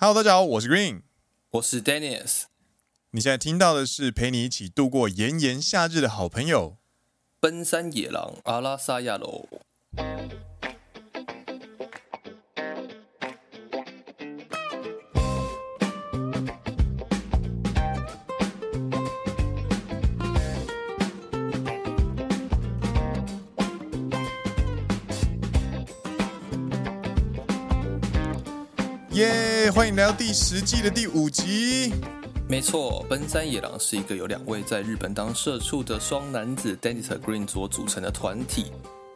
Hello，大家好，我是 Green，我是 Dennis。你现在听到的是陪你一起度过炎炎夏日的好朋友——奔山野狼阿拉萨亚罗。聊！第十季的第五集。没错，奔山野狼是一个由两位在日本当社畜的双男子 Dennis 和 Green 所组成的团体。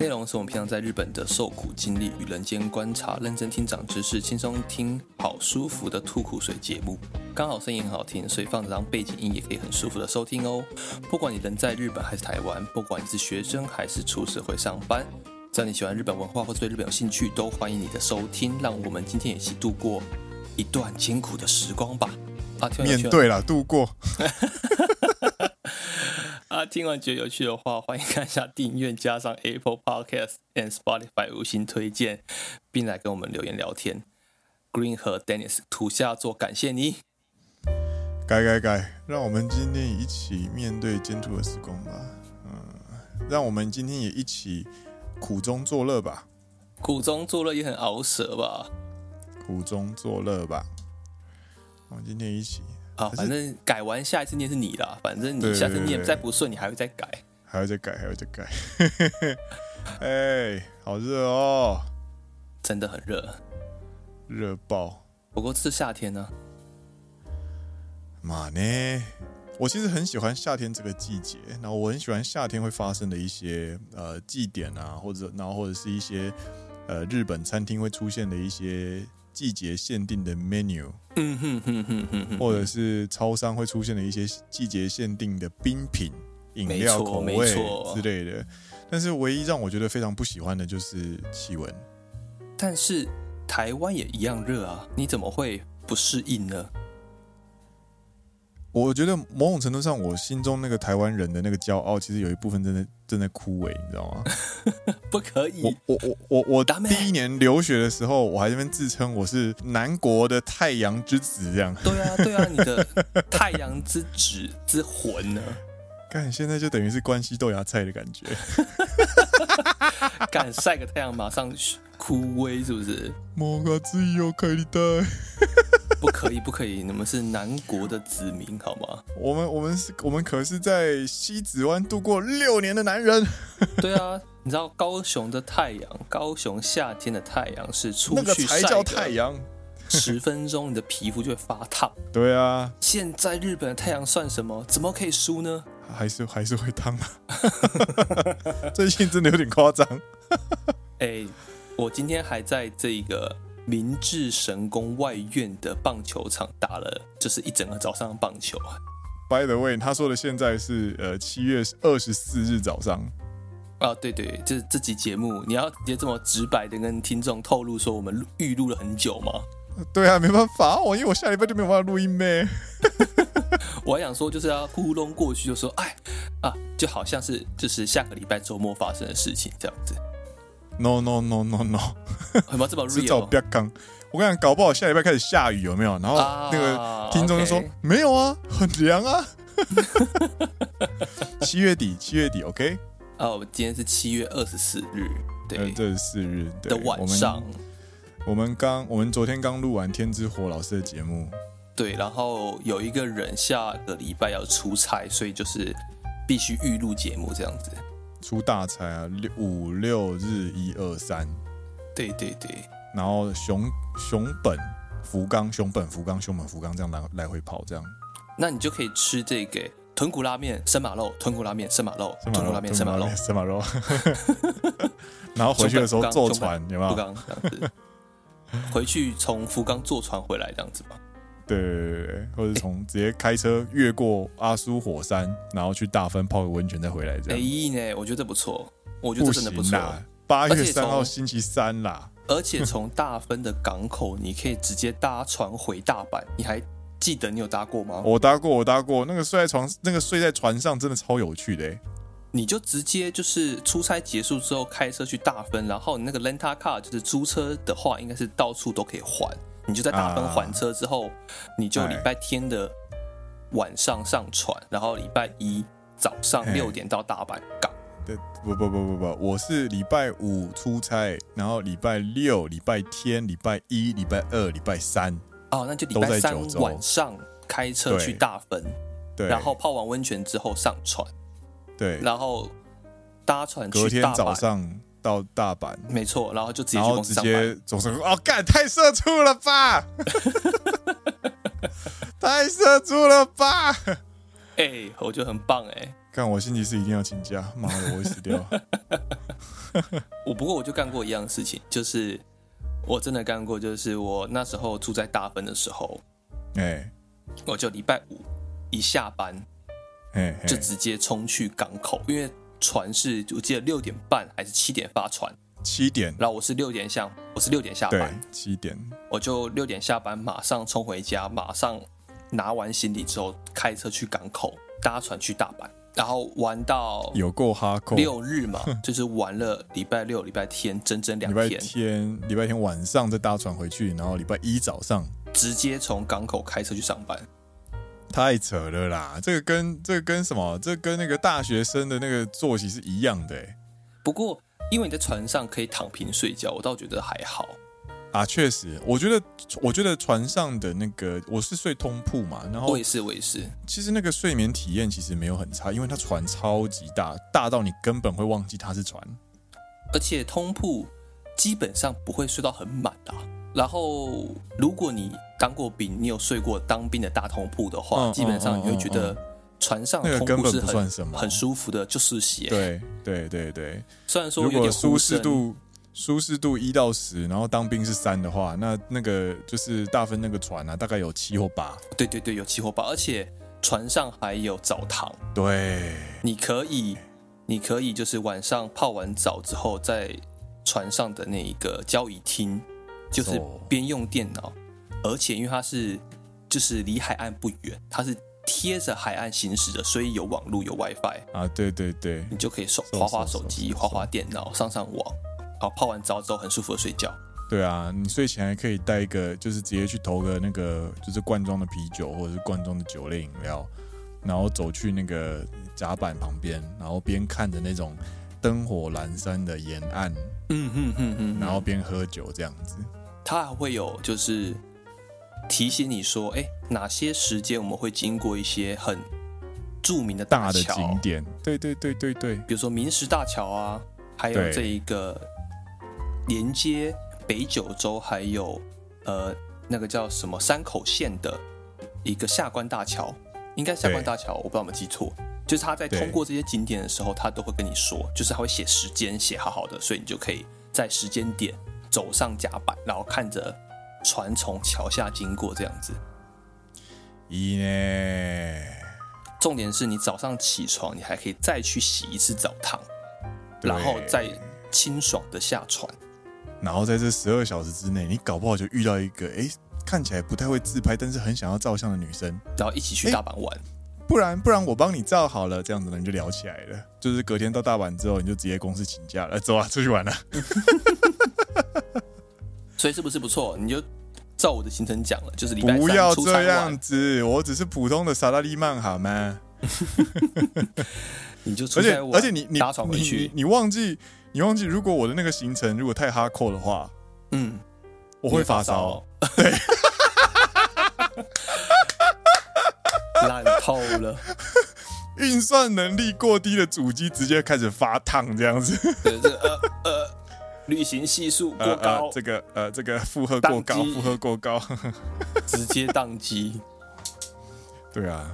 内容是我们平常在日本的受苦经历与人间观察，认真听长知识，轻松听好舒服的吐苦水节目。刚好声音很好听，所以放着当背景音也可以很舒服的收听哦。不管你人在日本还是台湾，不管你是学生还是出社会上班。只要你喜欢日本文化或者对日本有兴趣，都欢迎你的收听。让我们今天一起度过一段艰苦的时光吧！啊，面对了，度过。啊，听完觉得有趣的话，欢迎看一下订阅，加上 Apple Podcast and Spotify 五星推荐，并来跟我们留言聊天。Green 和 Dennis 土下座，感谢你。改改改，让我们今天一起面对艰苦的时光吧。嗯，让我们今天也一起。苦中作乐吧，苦中作乐也很熬舌吧。苦中作乐吧，我们今天一起啊，反正改完下一次念是你的。反正你下次念再不顺，你还会再改，还会再改，还会再改。哎、欸，好热哦，真的很热，热爆。不过这是夏天呢、啊，妈呢？我其实很喜欢夏天这个季节，然后我很喜欢夏天会发生的一些呃祭典啊，或者然后或者是一些呃日本餐厅会出现的一些季节限定的 menu，嗯哼哼哼哼，或者是超商会出现的一些季节限定的冰品、饮料口味之类的。但是唯一让我觉得非常不喜欢的就是气温。但是台湾也一样热啊，你怎么会不适应呢？我觉得某种程度上，我心中那个台湾人的那个骄傲，其实有一部分正在正在枯萎，你知道吗？不可以！我我我我我第一年留学的时候，我还在那边自称我是南国的太阳之子，这样。对啊，对啊，你的太阳之子之魂呢？干，现在就等于是关西豆芽菜的感觉。干，晒个太阳马上枯萎，是不是？不可以，不可以！你们是南国的子民，好吗？我们，我们是，我们可是在西子湾度过六年的男人。对啊，你知道高雄的太阳，高雄夏天的太阳是出去晒，那个才叫太阳。十分钟，你的皮肤就会发烫。对啊，现在日本的太阳算什么？怎么可以输呢？还是还是会烫啊！最近真的有点夸张。哎、欸，我今天还在这个。明治神宫外院的棒球场打了，就是一整个早上的棒球啊。By the way，他说的现在是呃七月二十四日早上。啊，对对，就是这集节目，你要直接这么直白的跟听众透露说我们预录了很久吗？对啊，没办法，我因为我下礼拜就没有办法录音呗。我还想说就是要糊弄过去，就说哎啊，就好像是就是下个礼拜周末发生的事情这样子。No no no no no，什么这么 real？不要刚，我跟你讲，搞不好下礼拜开始下雨，有没有？然后那个听众就说、啊 okay、没有啊，很凉啊。七月底，七月底，OK。哦，今天是七月二十四日，对，二十四日的晚上。我们刚，我们昨天刚录完天之火老师的节目，对，然后有一个人下个礼拜要出差，所以就是必须预录节目这样子。出大差啊！六五六日一二三，对对对，然后熊熊本福冈熊本福冈熊本福冈这样来来回跑这样，那你就可以吃这个豚骨拉面生马肉豚骨拉面生马肉豚骨拉面生马肉生马肉，然后回去的时候坐船有没有？福冈这样子，回去从福冈坐船回来这样子吧。对对对对，或者从直接开车越过阿苏火山，然后去大分泡个温泉再回来这样。哎呢，我觉得这不错，我觉得这真的不错。八月三号星期三啦，而且从大分的港口你可以直接搭船回大阪，你还记得你有搭过吗？我搭过，我搭过，那个睡在床，那个睡在船上真的超有趣的。你就直接就是出差结束之后开车去大分，然后你那个 Rent a Car 就是租车的话，应该是到处都可以换。你就在大分还车之后，你就礼拜天的晚上上船，然后礼拜一早上六点到大阪港。对，不不不不不，我是礼拜五出差，然后礼拜六、礼拜天、礼拜一、礼拜二、礼拜三。哦，那就礼拜三晚上开车去大分，对，然后泡完温泉之后上船，对，然后搭船去隔天早上到大阪，没错，然后就直接去然后直接走上哦，干太社畜了吧，太社畜了吧，哎、欸，我觉得很棒哎、欸。干我星期四一定要请假，妈的，我会死掉。我不过我就干过一样事情，就是我真的干过，就是我那时候住在大分的时候，哎、欸，我就礼拜五一下班，哎、欸，就直接冲去港口，因为船是我记得六点半还是七点发船，七点，然后我是六点下，我是六点下班，七点，我就六点下班，马上冲回家，马上拿完行李之后开车去港口搭船去大阪。然后玩到有够哈扣，六日嘛，就是玩了礼拜六、礼拜天，整整两天。礼拜天、礼拜天晚上再搭船回去，然后礼拜一早上。直接从港口开车去上班，太扯了啦！这个跟这个跟什么？这个跟那个大学生的那个作息是一样的。不过因为你在船上可以躺平睡觉，我倒觉得还好。啊，确实，我觉得，我觉得船上的那个，我是睡通铺嘛，然后我也是，我也是。其实那个睡眠体验其实没有很差，因为它船超级大，大到你根本会忘记它是船。而且通铺基本上不会睡到很满啊。然后，如果你当过兵，你有睡过当兵的大通铺的话，嗯、基本上你会觉得船上的通铺是很、那个、根本不算什么，很舒服的，就是鞋。对对对对，虽然说如果舒适度。舒适度一到十，然后当兵是三的话，那那个就是大分那个船啊，大概有七或八。对对对，有七或八，而且船上还有澡堂。对，你可以，你可以就是晚上泡完澡之后，在船上的那一个交易厅，就是边用电脑，而且因为它是就是离海岸不远，它是贴着海岸行驶的，所以有网络有 WiFi 啊。对对对，你就可以手滑滑手机，滑滑电脑，上上网。好，泡完澡之后很舒服的睡觉。对啊，你睡前还可以带一个，就是直接去投个那个，就是罐装的啤酒或者是罐装的酒类饮料，然后走去那个甲板旁边，然后边看着那种灯火阑珊的沿岸，嗯哼哼哼，然后边喝酒这样子。他还会有就是提醒你说，哎，哪些时间我们会经过一些很著名的大的景点？对对对对对，比如说明石大桥啊，还有这一个。连接北九州还有呃那个叫什么山口县的一个下关大桥，应该下关大桥，我不知道有没有记错。就是他在通过这些景点的时候，他都会跟你说，就是他会写时间，写好好的，所以你就可以在时间点走上甲板，然后看着船从桥下经过这样子。咦呢，重点是你早上起床，你还可以再去洗一次澡堂，然后再清爽的下船。然后在这十二小时之内，你搞不好就遇到一个哎，看起来不太会自拍，但是很想要照相的女生，然后一起去大阪玩。不然不然我帮你照好了，这样子呢你就聊起来了。就是隔天到大阪之后，你就直接公司请假了，走啊，出去玩了。所以是不是不错？你就照我的行程讲了，就是礼拜三不要这样子，我只是普通的萨拉利曼好吗？你就出且而且你你搭船回去，你，你，你忘记。你忘记，如果我的那个行程如果太哈扣的话，嗯，我会发烧，对，烂透了，运算能力过低的主机直接开始发烫，这样子，对，这呃呃，旅行系数过高，呃呃、这个呃这个负荷过高，负荷过高，直接宕机，对啊，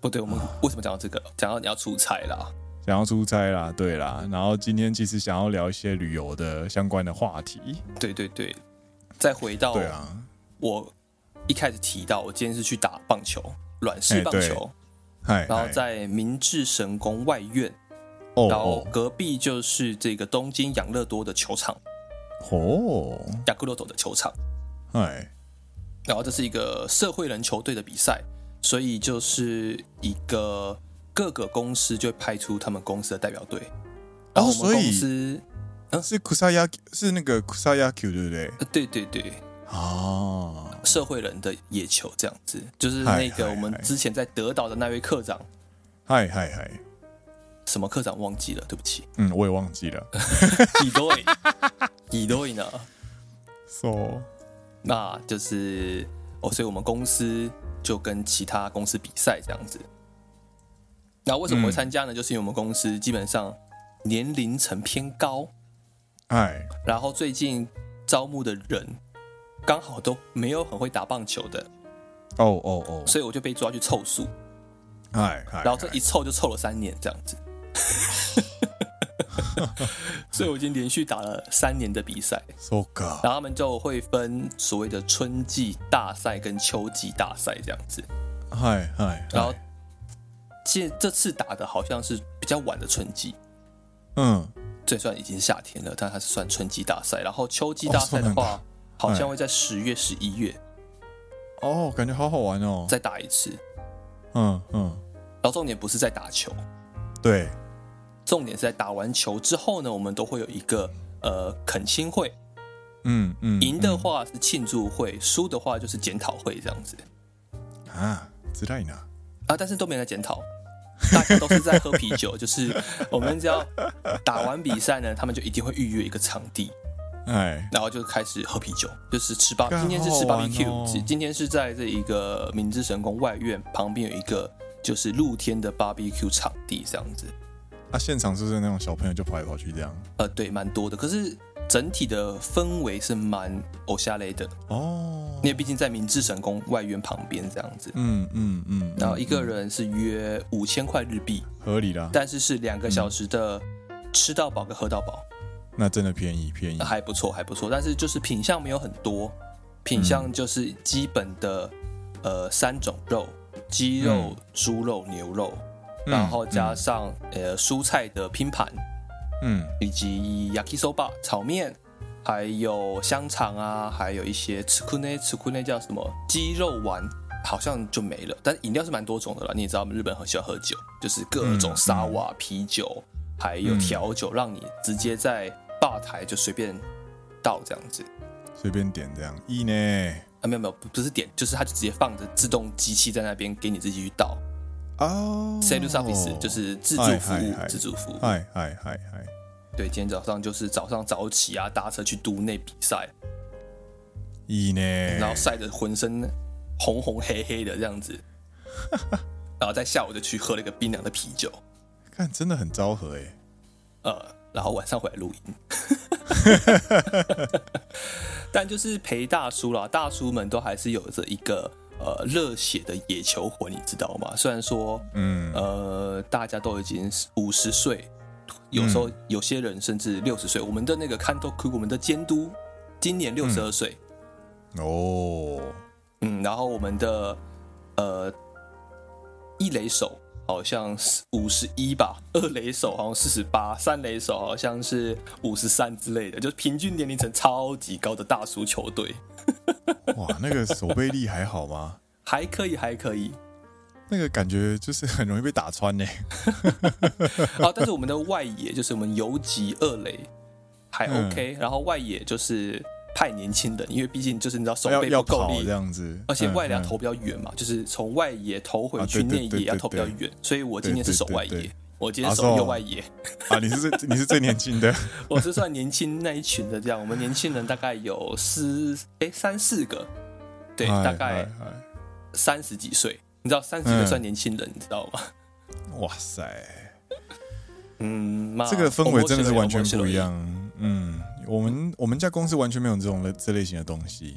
不对，我们为什么讲到这个？讲到你要出差啦。想要出差啦，对啦，然后今天其实想要聊一些旅游的相关的话题。对对对，再回到对啊，我一开始提到我今天是去打棒球，软式棒球，然后在明治神宫外苑，然后隔壁就是这个东京养乐多的球场，哦，雅库洛多的球场，哎，然后这是一个社会人球队的比赛，所以就是一个。各个公司就会派出他们公司的代表队，然后我们公司，嗯，是 Kusayaki，是那个 Kusayaki 对不对？对对对，哦，社会人的野球这样子，就是那个我们之前在德岛的那位课长，嗨嗨嗨，什么科长忘记了？对不起，嗯，我也忘记了。几多？几多呢？So，那就是哦，所以我们公司就跟其他公司比赛这样子。那为什么会参加呢？嗯、就是因为我们公司基本上年龄层偏高，哎，然后最近招募的人刚好都没有很会打棒球的，哦哦哦，所以我就被抓去凑数，哎，然后这一凑就凑了三年这样子，所以我已经连续打了三年的比赛，so God，然后他们就会分所谓的春季大赛跟秋季大赛这样子，嗨嗨，然后。这这次打的好像是比较晚的春季，嗯，这算已经是夏天了，但它是算春季大赛。然后秋季大赛的话，哦、好像会在十月、十一月。哦，感觉好好玩哦！再打一次，嗯嗯。然后重点不是在打球，对，重点是在打完球之后呢，我们都会有一个呃恳亲会，嗯嗯，赢的话是庆祝会，输的话就是检讨会这样子。啊，知道呢。啊，但是都没人检讨。大家都是在喝啤酒，就是我们只要打完比赛呢，他们就一定会预约一个场地，哎，然后就开始喝啤酒，就是吃巴，今天是吃 barbecue，、哦、今天是在这一个明治神宫外院旁边有一个就是露天的 barbecue 场地这样子。啊，现场是不是那种小朋友就跑来跑去这样？呃，对，蛮多的，可是。整体的氛围是蛮偶像类的。哦，因为毕竟在明治神宫外院旁边这样子，嗯嗯嗯，然后一个人是约五千块日币，合理啦，但是是两个小时的吃到饱跟喝到饱，那真的便宜便宜，还不错还不错，但是就是品相没有很多，品相就是基本的呃三种肉，鸡肉、猪肉、牛肉，然后加上呃蔬菜的拼盘。嗯，以及 yakisoba 炒面，还有香肠啊，还有一些 c h u k u n e c h u k u n e 叫什么鸡肉丸，好像就没了。但饮料是蛮多种的啦，你也知道，我们日本很喜欢喝酒，就是各种沙瓦、啤酒，还有调酒，让你直接在吧台就随便倒这样子，随便点这样。意呢？啊，没有没有，不是点，就是它就直接放着自动机器在那边给你自己去倒。哦，self service 就是自助服务，自助服务。嗨嗨嗨嗨，对，今天早上就是早上早起啊，搭车去都内比赛，一呢，然后晒得浑身红红黑黑的这样子，然后在下午就去喝了一个冰凉的啤酒，看真的很昭和哎，呃，然后晚上回来录音，但就是陪大叔啦，大叔们都还是有着一个。呃，热血的野球魂，你知道吗？虽然说，嗯，呃，大家都已经五十岁，有时候有些人甚至六十岁。我们的那个监督，我们的监督今年六十二岁，哦，嗯，然后我们的呃一垒手好像是五十一吧，二垒手好像四十八，三垒手好像是五十三之类的，就是平均年龄层超级高的大叔球队。哇，那个守备力还好吗？还可以，还可以。那个感觉就是很容易被打穿呢。啊，但是我们的外野就是我们游击二垒还 OK，嗯，然后外野就是派年轻人，因为毕竟就是你知道手背不够力。这样子，而且外野投比较远嘛，就是从外野投回去内野要投比较远，所以我今天是守外野。我今天守右外野。啊，你是最你是最年轻的，我是算年轻那一群的这样。我们年轻人大概有四哎三四个，对，大概三十几岁。你知道三十几岁算年轻人，你知道吗？哇塞，嗯，这个氛围真的是完全不一样。嗯，我们我们家公司完全没有这种类这类型的东西，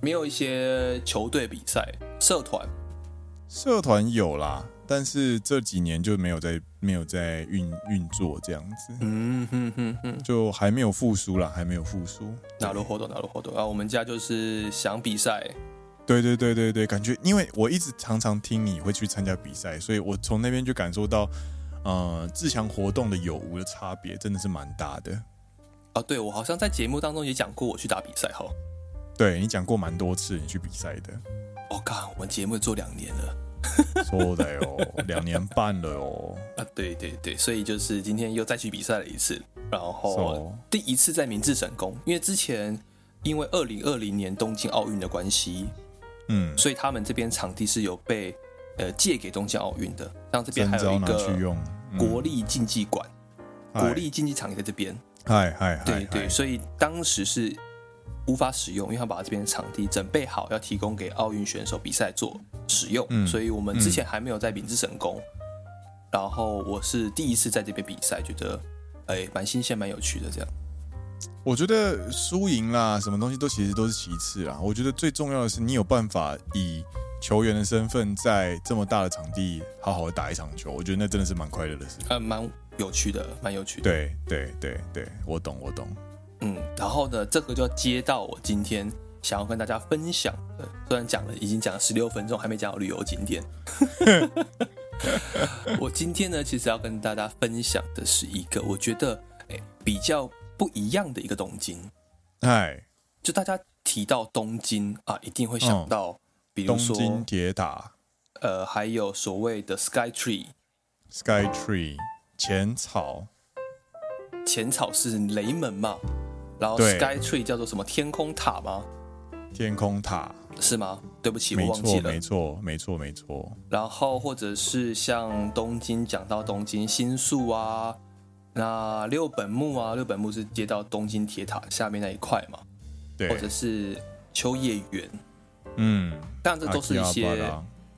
没有一些球队比赛、社团，社团有啦。但是这几年就没有在没有在运运作这样子，嗯哼哼哼，就还没有复苏啦，还没有复苏。哪路活动哪路活动啊！我们家就是想比赛，对对对对对，感觉因为我一直常常听你会去参加比赛，所以我从那边就感受到，呃，自强活动的有无的差别真的是蛮大的。啊，对，我好像在节目当中也讲过我去打比赛哈，对你讲过蛮多次你去比赛的。我，靠，我们节目做两年了。说的哟，两年半了哦。啊，对对对，所以就是今天又再去比赛了一次，然后第一次在明治神宫，因为之前因为二零二零年东京奥运的关系，嗯，所以他们这边场地是有被呃借给东京奥运的。像这边还有一个国立竞技馆，嗯、国立竞技场也在这边。嗨嗨，对对，所以当时是无法使用，因为他把这边场地准备好，要提供给奥运选手比赛做使用。嗯、所以我们之前还没有在明治神宫。嗯、然后我是第一次在这边比赛，觉得哎蛮新鲜、蛮有趣的这样。我觉得输赢啦，什么东西都其实都是其次啦。我觉得最重要的是，你有办法以球员的身份在这么大的场地好好的打一场球。我觉得那真的是蛮快乐的事。呃，蛮有趣的，蛮有趣的。对对对对，我懂我懂。嗯，然后呢，这个就要接到我今天想要跟大家分享的。虽然讲了，已经讲了十六分钟，还没讲到旅游景点。我今天呢，其实要跟大家分享的是一个，我觉得哎比较。不一样的一个东京，哎，就大家提到东京啊，一定会想到，哦、比如说东京铁塔，呃，还有所谓的 Sky Tree，Sky Tree 浅草，浅草是雷门嘛，然后 Sky Tree 叫做什么天空塔吗？天空塔是吗？对不起，我忘记了，没错，没错，没错。然后或者是像东京讲到东京新宿啊。那六本木啊，六本木是接到东京铁塔下面那一块嘛？对，或者是秋叶原，嗯，当然这都是一些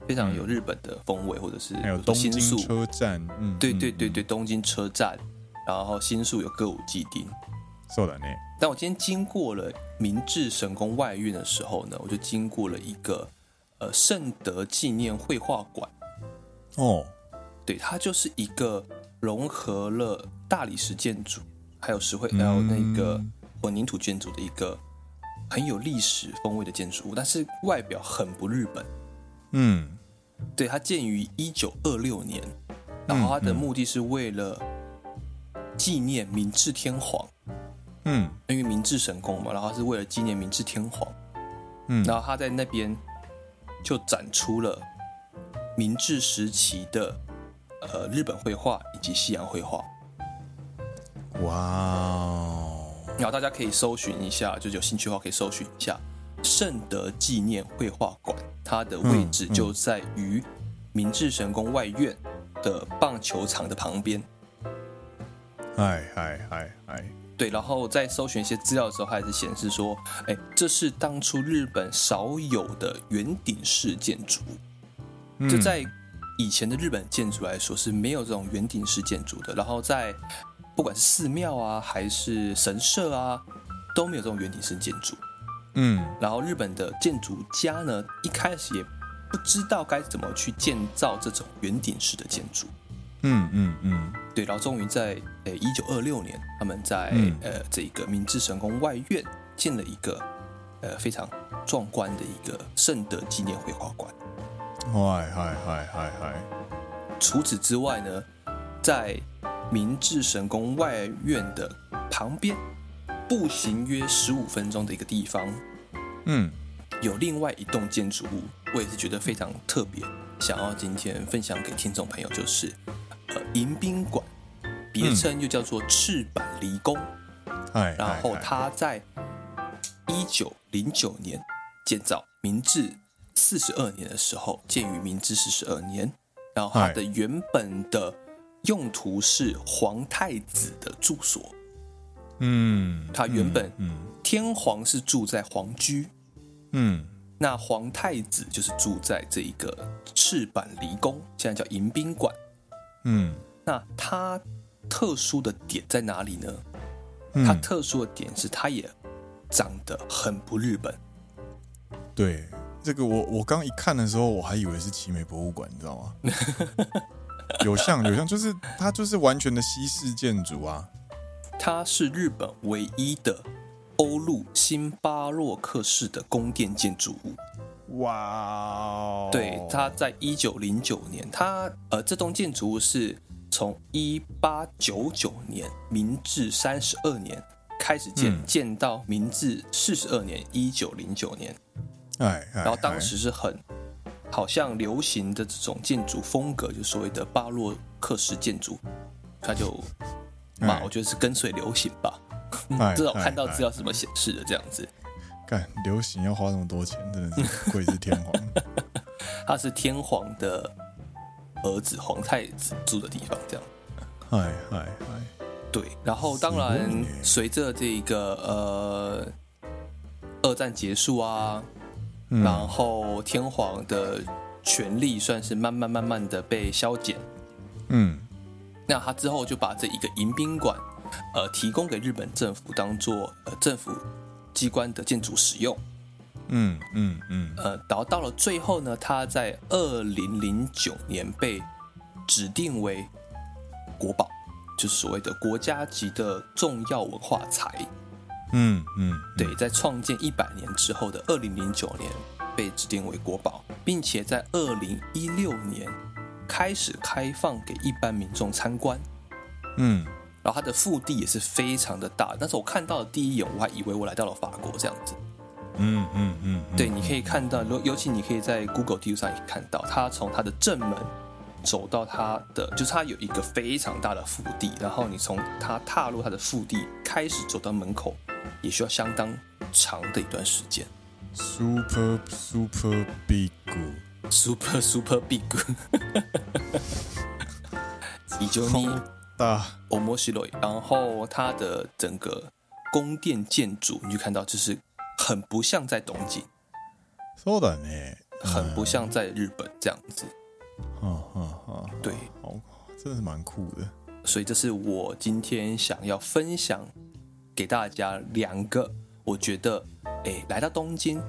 非常有日本的风味，或者是还有东京车站，嗯，对对对对，东京车站，然后新宿有歌舞伎町，是的呢。但我今天经过了明治神宫外苑的时候呢，我就经过了一个呃圣德纪念绘画馆，哦，对，它就是一个。融合了大理石建筑，还有石灰，还有那个混凝土建筑的一个很有历史风味的建筑物，但是外表很不日本。嗯，对，它建于一九二六年，然后它的目的是为了纪念明治天皇。嗯，因为明治神宫嘛，然后它是为了纪念明治天皇。嗯，然后他在那边就展出了明治时期的。呃，日本绘画以及西洋绘画，哇哦！然后大家可以搜寻一下，就有兴趣的话可以搜寻一下圣德纪念绘画馆，它的位置就在于明治神宫外苑的棒球场的旁边。哎嗨嗨嗨！对，然后在搜寻一些资料的时候，还是显示说，哎，这是当初日本少有的圆顶式建筑，就在。以前的日本建筑来说是没有这种圆顶式建筑的，然后在不管是寺庙啊还是神社啊都没有这种圆顶式建筑。嗯，然后日本的建筑家呢一开始也不知道该怎么去建造这种圆顶式的建筑。嗯嗯嗯，对，然后终于在呃一九二六年，他们在、嗯、呃这个明治神宫外苑建了一个呃非常壮观的一个圣德纪念绘画馆。嗨嗨嗨嗨嗨！除此之外呢，在明治神宫外苑的旁边，步行约十五分钟的一个地方，嗯，有另外一栋建筑物，我也是觉得非常特别，想要今天分享给听众朋友，就是呃迎宾馆，别称又叫做赤坂离宫，哎、嗯，然后它在一九零九年建造，明治。四十二年的时候，建于明治四十二年，然后它的原本的用途是皇太子的住所。嗯，他原本天皇是住在皇居，嗯，那皇太子就是住在这一个赤坂离宫，现在叫迎宾馆。嗯，那他特殊的点在哪里呢？嗯，它特殊的点是他也长得很不日本。对。这个我我刚一看的时候，我还以为是奇美博物馆，你知道吗？有像有像，就是它就是完全的西式建筑啊。它是日本唯一的欧陆新巴洛克式的宫殿建筑物。哇哦！对，它在一九零九年，它呃这栋建筑物是从一八九九年明治三十二年开始建，嗯、建到明治四十二年一九零九年。哎，然后当时是很好像流行的这种建筑风格，就所谓的巴洛克式建筑，它就嘛，我觉得是跟随流行吧。至少看到资料是怎么显示的这样子。干流行要花那么多钱，真的是贵是天皇。他是天皇的儿子，皇太子住的地方，这样。嗨嗨嗨，对。然后当然，随着这个呃二战结束啊，嗯、然后天皇的权力算是慢慢慢慢的被消减。嗯。那他之后就把这一个迎宾馆，呃，提供给日本政府当做呃政府机关的建筑使用。嗯嗯嗯。呃，然后到了最后呢，他在二零零九年被指定为国宝，就是所谓的国家级的重要文化财。嗯嗯。对，在创建一百年之后的二零零九年被指定为国宝，并且在二零一六年。开始开放给一般民众参观，嗯，然后它的腹地也是非常的大。但是我看到的第一眼，我还以为我来到了法国这样子。嗯嗯嗯，对，你可以看到，尤尤其你可以在 Google 地图上也看到，它从它的正门走到它的，就是它有一个非常大的腹地，然后你从它踏入它的腹地开始走到门口，也需要相当长的一段时间。Super super big。Super super big，非常に大，面白い。然后它的整个宫殿建筑，你就看到就是很不像在东京，そうだね，很不像在日本这样子。哈哈哈，对，哦，真的是蛮酷的。所以这是我今天想要分享给大家两个，我觉得，哎，来到东京，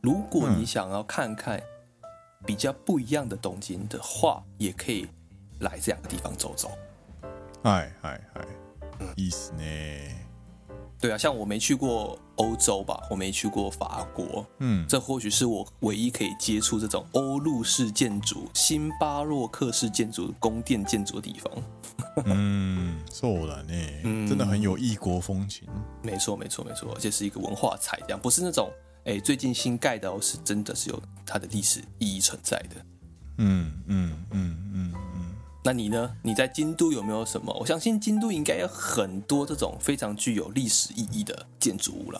如果你想要看看。 比较不一样的东京的话，也可以来这两个地方走走。哎哎哎，意思呢？对啊，像我没去过欧洲吧，我没去过法国，嗯，这或许是我唯一可以接触这种欧陆式建筑、新巴洛克式建筑、宫殿建筑的地方。嗯，错了呢，真的很有异国风情。没错，没错，没错，而且是一个文化彩，这样不是那种。哎，最近新盖的哦，是真的是有它的历史意义存在的。嗯嗯嗯嗯嗯。那你呢？你在京都有没有什么？我相信京都应该有很多这种非常具有历史意义的建筑物了。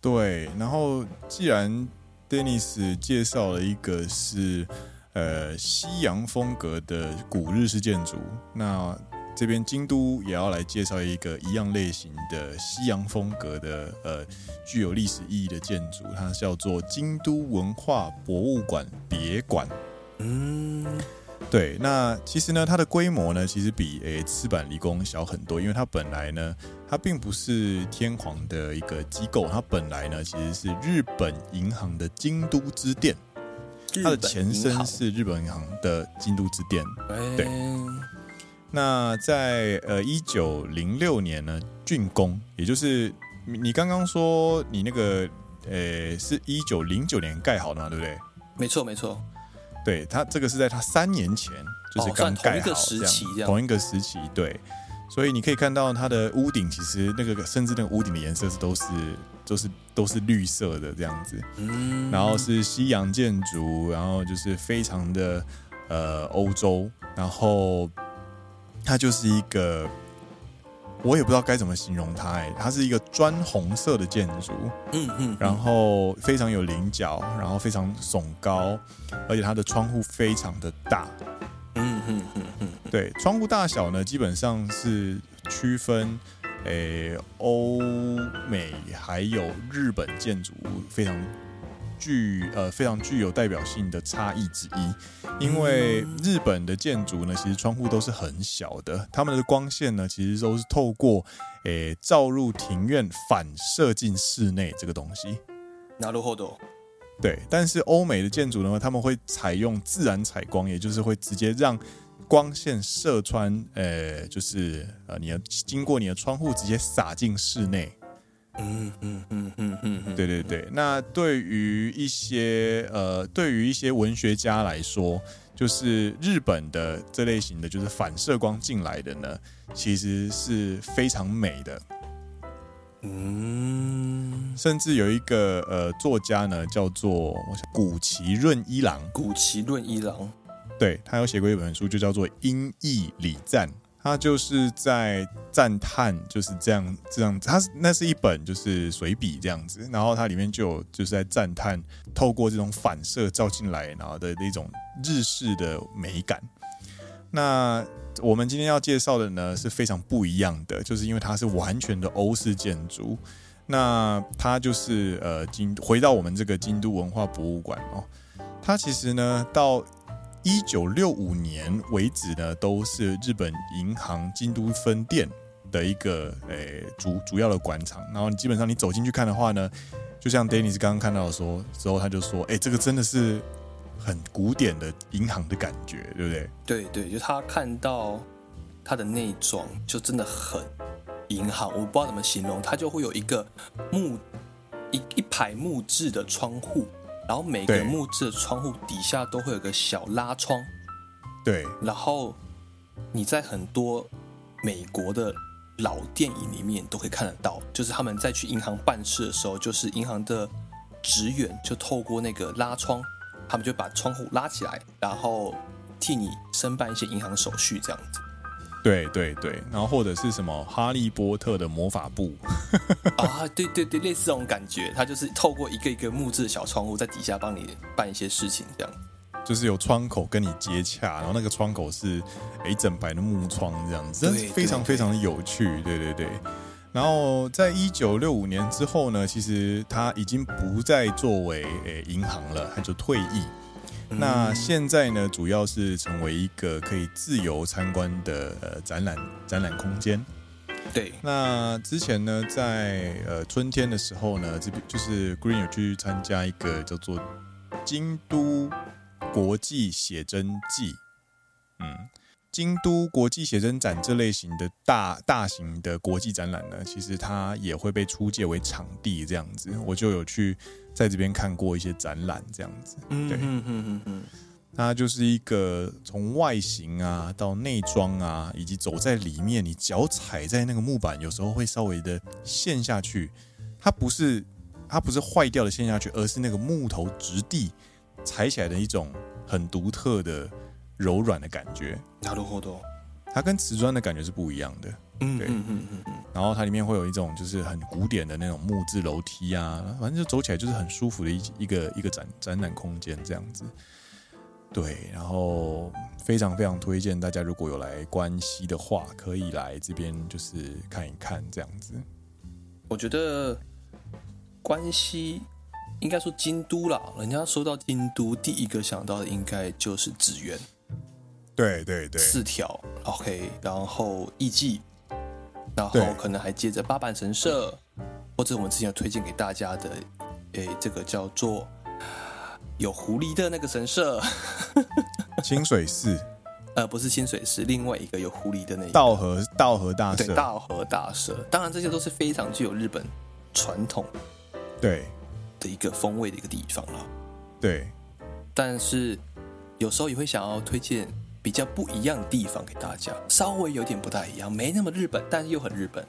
对，然后既然 Dennis 介绍了一个是呃西洋风格的古日式建筑，那。这边京都也要来介绍一个一样类型的西洋风格的呃具有历史意义的建筑，它叫做京都文化博物馆别馆。嗯，对，那其实呢，它的规模呢，其实比诶赤坂离宫小很多，因为它本来呢，它并不是天皇的一个机构，它本来呢其实是日本银行的京都支店，它的前身是日本银行的京都支店，对。那在呃一九零六年呢，竣工，也就是你刚刚说你那个呃是一九零九年盖好的嘛，对不对？没错没错，对，它这个是在它三年前就是刚盖好，这样，同一个时期对，所以你可以看到它的屋顶其实那个甚至那个屋顶的颜色是都是都是都是绿色的这样子，嗯，然后是西洋建筑，然后就是非常的呃欧洲，然后。它就是一个，我也不知道该怎么形容它。哎，它是一个砖红色的建筑，嗯嗯，然后非常有棱角，然后非常耸高，而且它的窗户非常的大，嗯嗯嗯嗯，对，窗户大小呢，基本上是区分，诶，欧美还有日本建筑非常。具呃非常具有代表性的差异之一，因为日本的建筑呢，其实窗户都是很小的，他们的光线呢，其实都是透过诶照入庭院反射进室内这个东西。なるほど。对，但是欧美的建筑呢，他们会采用自然采光，也就是会直接让光线射穿，呃，就是呃你要经过你的窗户直接洒进室内。 嗯嗯嗯嗯嗯，对对对。那对于一些呃，对于一些文学家来说，就是日本的这类型的就是反射光进来的呢，其实是非常美的。嗯，甚至有一个呃作家呢，叫做古崎润一郎。古崎润一郎，对，他有写过一本书，就叫做《音译礼赞》。他就是在赞叹，就是这样这样子。他那是一本就是随笔这样子，然后它里面就有就是在赞叹，透过这种反射照进来，然后的那种日式的美感。那我们今天要介绍的呢是非常不一样的，就是因为它是完全的欧式建筑。那它就是呃京回到我们这个京都文化博物馆哦，它其实呢到。一九六五年为止呢，都是日本银行京都分店的一个诶、欸、主主要的馆场。然后你基本上你走进去看的话呢，就像 Dennis 刚刚看到的说之后，他就说：“哎、欸，这个真的是很古典的银行的感觉，对不对？”对对，就他看到他的内装就真的很银行，我不知道怎么形容，他就会有一个木一一排木质的窗户。然后每个木质的窗户底下都会有个小拉窗，对。然后你在很多美国的老电影里面都可以看得到，就是他们在去银行办事的时候，就是银行的职员就透过那个拉窗，他们就把窗户拉起来，然后替你申办一些银行手续，这样子。对对对，然后或者是什么哈利波特的魔法部 啊，对对对，类似这种感觉，它就是透过一个一个木质的小窗户在底下帮你办一些事情，这样。就是有窗口跟你接洽，然后那个窗口是一整排的木窗这样子，真是非常非常的有趣。对对对，然后在一九六五年之后呢，其实他已经不再作为诶银行了，他就退役。那现在呢，主要是成为一个可以自由参观的呃展览展览空间。对，那之前呢，在呃春天的时候呢，这边就是 Green 有去参加一个叫做京都国际写真季，嗯。京都国际写真展这类型的大大型的国际展览呢，其实它也会被出借为场地这样子。我就有去在这边看过一些展览这样子。对，嗯嗯嗯嗯，它就是一个从外形啊到内装啊，以及走在里面，你脚踩在那个木板，有时候会稍微的陷下去。它不是它不是坏掉的陷下去，而是那个木头质地踩起来的一种很独特的。柔软的感觉，なるほど，它跟瓷砖的感觉是不一样的。嗯，对，嗯嗯嗯嗯。然后它里面会有一种就是很古典的那种木质楼梯啊，反正就走起来就是很舒服的一一个一个展展览空间这样子。对，然后非常非常推荐大家如果有来关西的话，可以来这边就是看一看这样子。我觉得关西。应该说京都啦，人家说到京都，第一个想到的应该就是祇园。 对对对，四条，OK，然后艺伎，然后可能还接着八坂神社，或者我们之前有推荐给大家的，诶，这个叫做有狐狸的那个神社，清水寺，呃，不是清水寺，另外一个有狐狸的那个。稻荷稻荷大社，对，稻荷大社，当然这些都是非常具有日本传统，对。的一个风味的一个地方了，对，但是有时候也会想要推荐比较不一样的地方给大家，稍微有点不太一样，没那么日本，但是又很日本。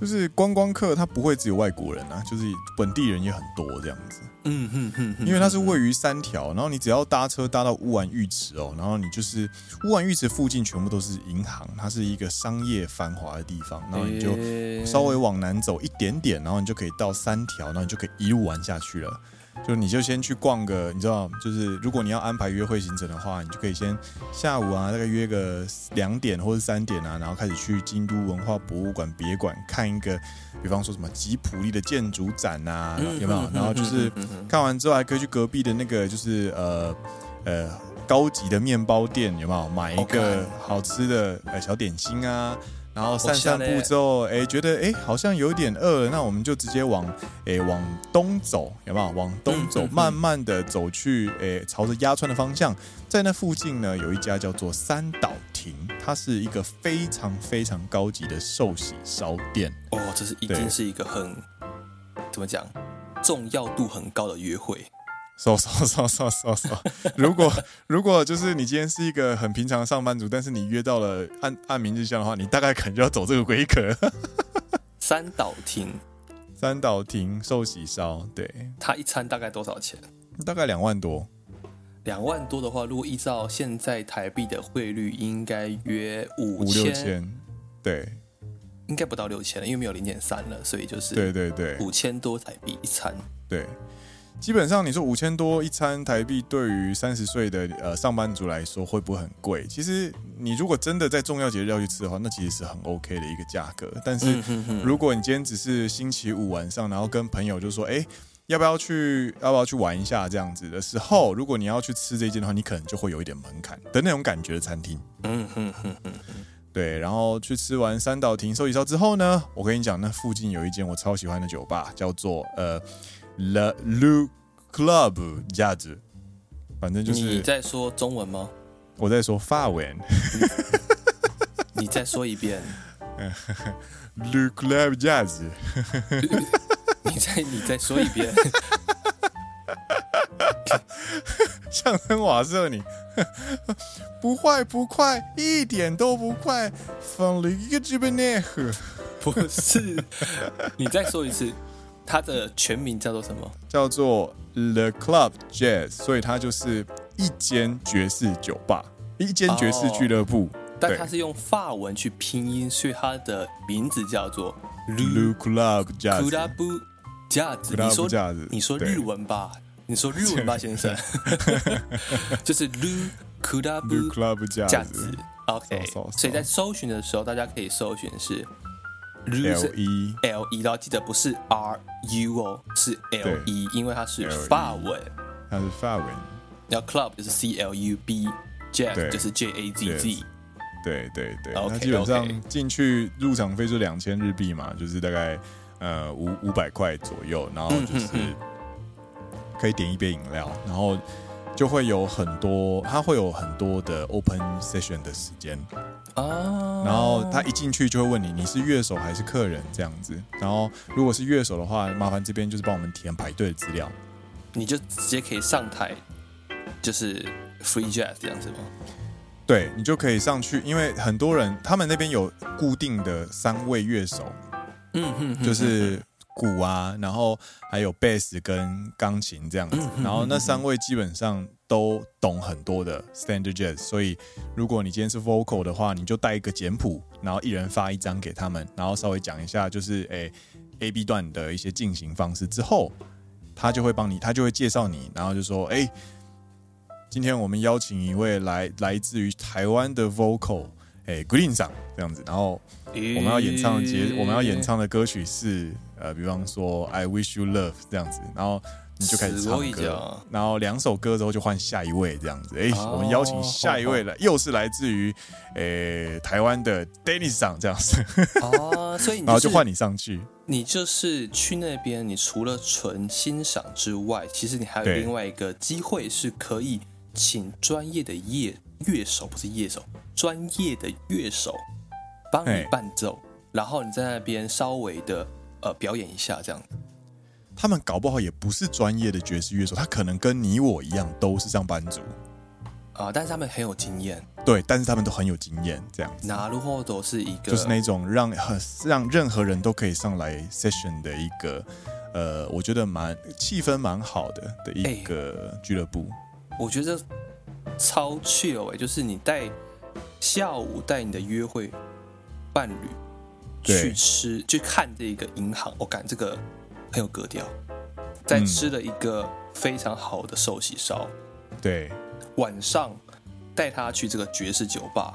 就是观光客他不会只有外国人啊，就是本地人也很多这样子。嗯哼哼哼，因为它是位于三条，然后你只要搭车搭到乌丸浴池哦，然后你就是乌丸浴池附近全部都是银行，它是一个商业繁华的地方，然后你就稍微往南走一点点，然后你就可以到三条，然后你就可以一路玩下去了。就你就先去逛个，你知道，就是如果你要安排约会行程的话，你就可以先下午啊，大概约个两点或者三点啊，然后开始去京都文化博物馆别馆看一个，比方说什么吉普力的建筑展啊，有没有？然后就是看完之后还可以去隔壁的那个，就是呃呃高级的面包店，有没有？买一个好吃的呃小点心啊。然后散散步之后，哎，觉得哎好像有点饿，那我们就直接往哎往东走，有没有？往东走，慢慢的走去，哎，朝着鸭川的方向，在那附近呢，有一家叫做三岛亭，它是一个非常非常高级的寿喜烧店。哦，这是一定是一个很怎么讲，重要度很高的约会。如果如果就是你今天是一个很平常的上班族，但是你约到了按按明日香的话，你大概可能就要走这个规格。三岛亭，三岛亭寿喜烧，对，它一餐大概多少钱？大概两万多。两万多的话，如果依照现在台币的汇率，应该约五五六千，对，应该不到六千了，因为没有零点三了，所以就是对对对，五千多台币一餐，对。基本上你说五千多一餐台币，对于三十岁的呃上班族来说会不会很贵？其实你如果真的在重要节日要去吃的话，那其实是很 OK 的一个价格。但是如果你今天只是星期五晚上，然后跟朋友就说，哎，要不要去要不要去玩一下这样子的时候，如果你要去吃这间的话，你可能就会有一点门槛的那种感觉的餐厅。嗯哼哼哼，对。然后去吃完三岛亭寿喜烧之后呢，我跟你讲，那附近有一间我超喜欢的酒吧，叫做呃。Le Lu Club Jazz，反正就是你在说中文吗？我在说法文。你再说一遍。Le Club Jazz。你再你再说一遍。相声瓦舍你，不坏不快，一点都不快。放了一个日本内核。不是，你再说一次。它的全名叫做什么？叫做 The Club Jazz，所以它就是一间爵士酒吧，一间爵士俱乐部。Oh, 但它是用法文去拼音，所以它的名字叫做 Le Club Jazz。你说你说日文吧，你说日文吧，先生。就是 Le Club Jazz。OK，所以在搜寻的时候，大家可以搜寻是。L E L E，然后记得不是 R U 哦，是 L E，因为它是法文，它是法文。然后 Club 就是 C L U B，Jazz 就是 J A Z Z。对对对，那基本上进去入场费就两千日币嘛，就是大概呃五五百块左右，然后就是可以点一杯饮料，然后。就会有很多，他会有很多的 open session 的时间。啊，然后他一进去就会问你，你是乐手还是客人这样子，然后如果是乐手的话，麻烦这边就是帮我们填排队的资料，你就直接可以上台，就是 free jazz 这样子吗？对，你就可以上去，因为很多人他们那边有固定的三位乐手，嗯哼，就是。鼓啊，然后还有贝斯跟钢琴这样子，然后那三位基本上都懂很多的 standard jazz，所以如果你今天是 vocal 的话，你就带一个简谱，然后一人发一张给他们，然后稍微讲一下就是诶 A B 段的一些进行方式之后，他就会帮你，他就会介绍你，然后就说诶，今天我们邀请一位来来自于台湾的 vocal，诶 Green 桑这样子，然后我们要演唱的节，我们要演唱的歌曲是。呃，比方说 I wish you love 这样子，然后你就开始唱歌，然后两首歌之后就换下一位这样子。哎、欸，我们邀请下一位了，又是来自于诶、欸、台湾的 Dennis 上这样子。哦，所以你、就是、然后就换你上去，你就是去那边，你除了纯欣赏之外，其实你还有另外一个机会是可以请专业的乐乐手，不是乐手，专业的乐手帮你伴奏，然后你在那边稍微的。呃，表演一下这样，他们搞不好也不是专业的爵士乐手，他可能跟你我一样都是上班族啊、呃，但是他们很有经验，对，但是他们都很有经验，这样。那如果都是一个，就是那种让很 让任何人都可以上来 session 的一个，呃，我觉得蛮气氛蛮好的的一个俱乐部。欸、我觉得超 chill 哎，就是你带下午带你的约会伴侣。去吃去看这个银行，我、哦、感这个很有格调，在吃了一个非常好的寿喜烧。对，晚上带他去这个爵士酒吧。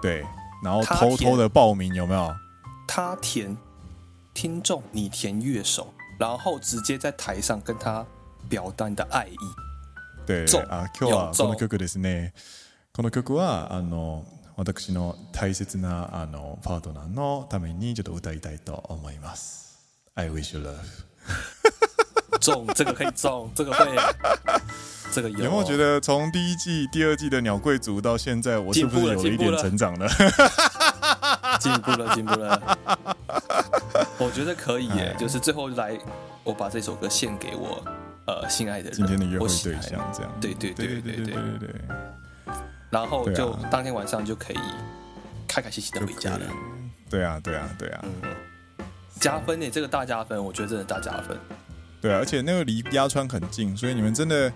对，然后偷偷的报名有没有？他填听众，你填乐手，然后直接在台上跟他表达你的爱意。对，啊，今日はこの曲ですね。この曲はあの。 私の大切なあのパートナーのためにちょっと歌いたいと思います。I wish you love 中，这个可以中，这个会，这个有。有没有觉得从第一季、第二季的鸟贵族到现在，我是不是有了一点成长了？进步了，进步了。我觉得可以耶，就是最后来，我把这首歌献给我呃心爱的人，今天的约会对象这样。对对对对对对对。然后就啊，当天晚上就可以开开心心的回家了。对啊，对啊，对啊。嗯，加分呢，这个大加分，我觉得真的大加分。对啊，而且那个离鸭川很近，所以你们真的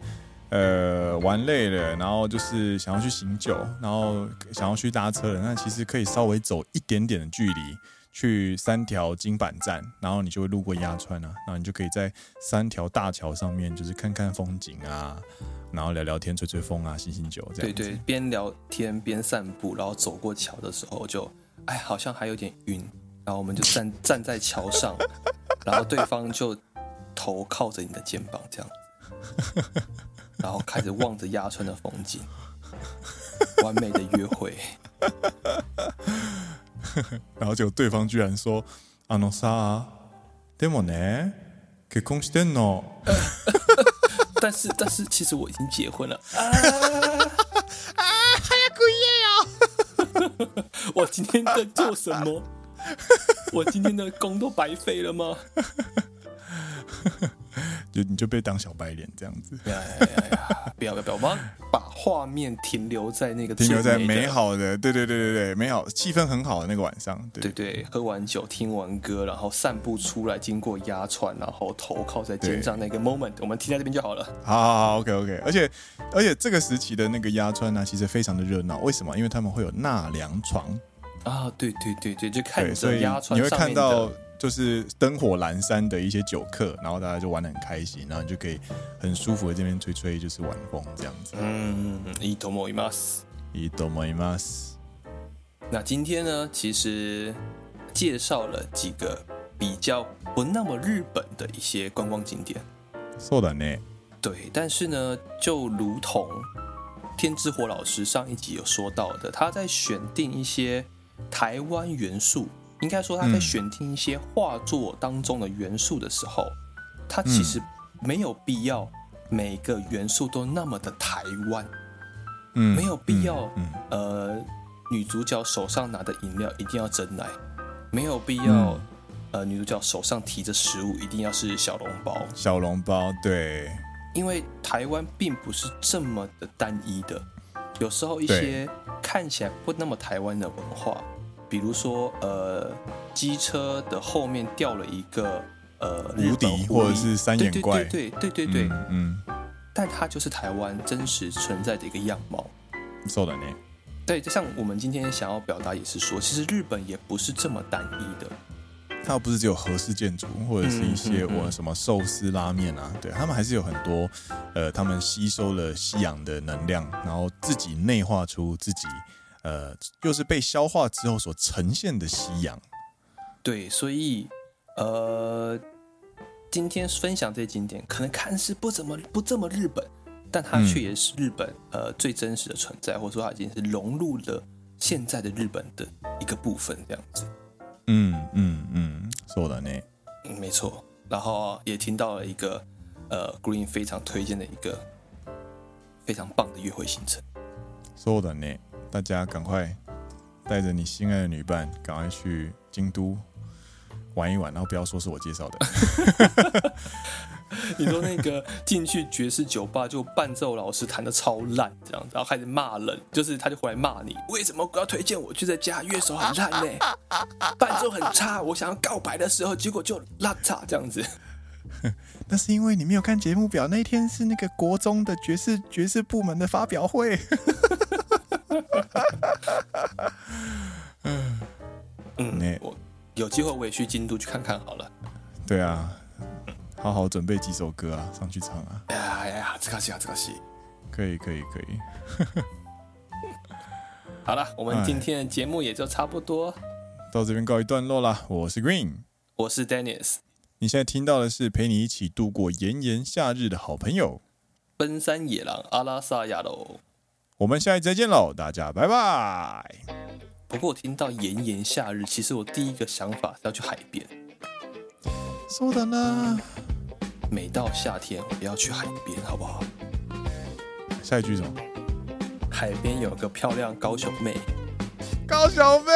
呃玩累了，然后就是想要去醒酒，然后想要去搭车了，那其实可以稍微走一点点的距离。去三条金板站，然后你就会路过鸭川啊，然后你就可以在三条大桥上面，就是看看风景啊，然后聊聊天、吹吹风啊、醒醒酒这样。对对，边聊天边散步，然后走过桥的时候就，哎，好像还有点晕，然后我们就站站在桥上，然后对方就头靠着你的肩膀这样，然后开始望着鸭川的风景，完美的约会。然后结果对方居然说：“あのさ、でもね、结婚してんの。”但是但是其实我已经结婚了。啊啊！早く言えよ！我今天在做什么？我今天的工都白费了吗？ 就你就被当小白脸这样子，呀呀呀呀！不要不要不要，我们把画面停留在那个停留在美好的，对对对对对，美好气氛很好的那个晚上，对对对，喝完酒听完歌，然后散步出来，经过鸭川，然后头靠在肩上那个 moment，我们停在这边就好了。好好好，OK OK，而且而且这个时期的那个鸭川呢，其实非常的热闹，为什么？因为他们会有纳凉床啊，对对对对，就看着鸭川你会看到。就是灯火阑珊的一些酒客，然后大家就玩得很开心，然后你就可以很舒服的这边吹吹，就是晚风这样子。嗯，いいと思います。いいと思います。那今天呢，其实介绍了几个比较不那么日本的一些观光景点。そうだね。对，但是呢，就如同天之火老师上一集有说到的，他在选定一些台湾元素。 应该说，他在选定一些画作当中的元素的时候，嗯、他其实没有必要每个元素都那么的台湾，嗯，没有必要，嗯，呃，女主角手上拿的饮料一定要真奶，没有必要，嗯、呃，女主角手上提着食物一定要是小笼包，小笼包，对，因为台湾并不是这么的单一的，有时候一些看起来不那么台湾的文化。比如说，呃，机车的后面掉了一个呃无敌或者是三眼怪，对对对对对对，嗯，嗯，但它就是台湾真实存在的一个样貌。そうだね。对，就像我们今天想要表达也是说，其实日本也不是这么单一的，它不是只有和式建筑或者是一些我什么寿司拉面啊，对他们还是有很多呃，他们吸收了西洋的能量，然后自己内化出自己。 呃，又是被消化之后所呈现的夕阳，对，所以呃，今天分享这些景点，可能看似不怎么不这么日本，但它却也是日本、嗯、呃最真实的存在，或者说它已经是融入了现在的日本的一个部分，这样子。嗯嗯嗯，说的呢，嗯，没错。然后也听到了一个呃，Green 非常推荐的一个非常棒的约会行程。说的呢。大家赶快带着你心爱的女伴，赶快去京都玩一玩，然后不要说是我介绍的。你说那个进去爵士酒吧，就伴奏老师弹的超烂，这样子，然后开始骂人，就是他就回来骂你，为什么不要推荐我去在家乐手很烂呢？伴奏很差，我想要告白的时候，结果就烂差这样子。那是因为你没有看节目表，那一天是那个国中的爵士爵士部门的发表会。嗯嗯，我有机会我也去京都去看看好了。对啊，好好准备几首歌啊，上去唱啊。哎呀呀呀，这个戏啊，这个戏，可以可以可以。好了，我们今天的节目也就差不多到这边告一段落啦。我是 Green，我是 Dennis。你现在听到的是陪你一起度过炎炎夏日的好朋友——奔山野狼阿拉萨亚喽。我们下一次再见喽，大家拜拜。不过我听到炎炎夏日，其实我第一个想法是要去海边。そうだな。每到夏天，我要去海边，好不好？下一句什么？海边有个漂亮高雄妹。高雄妹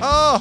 啊！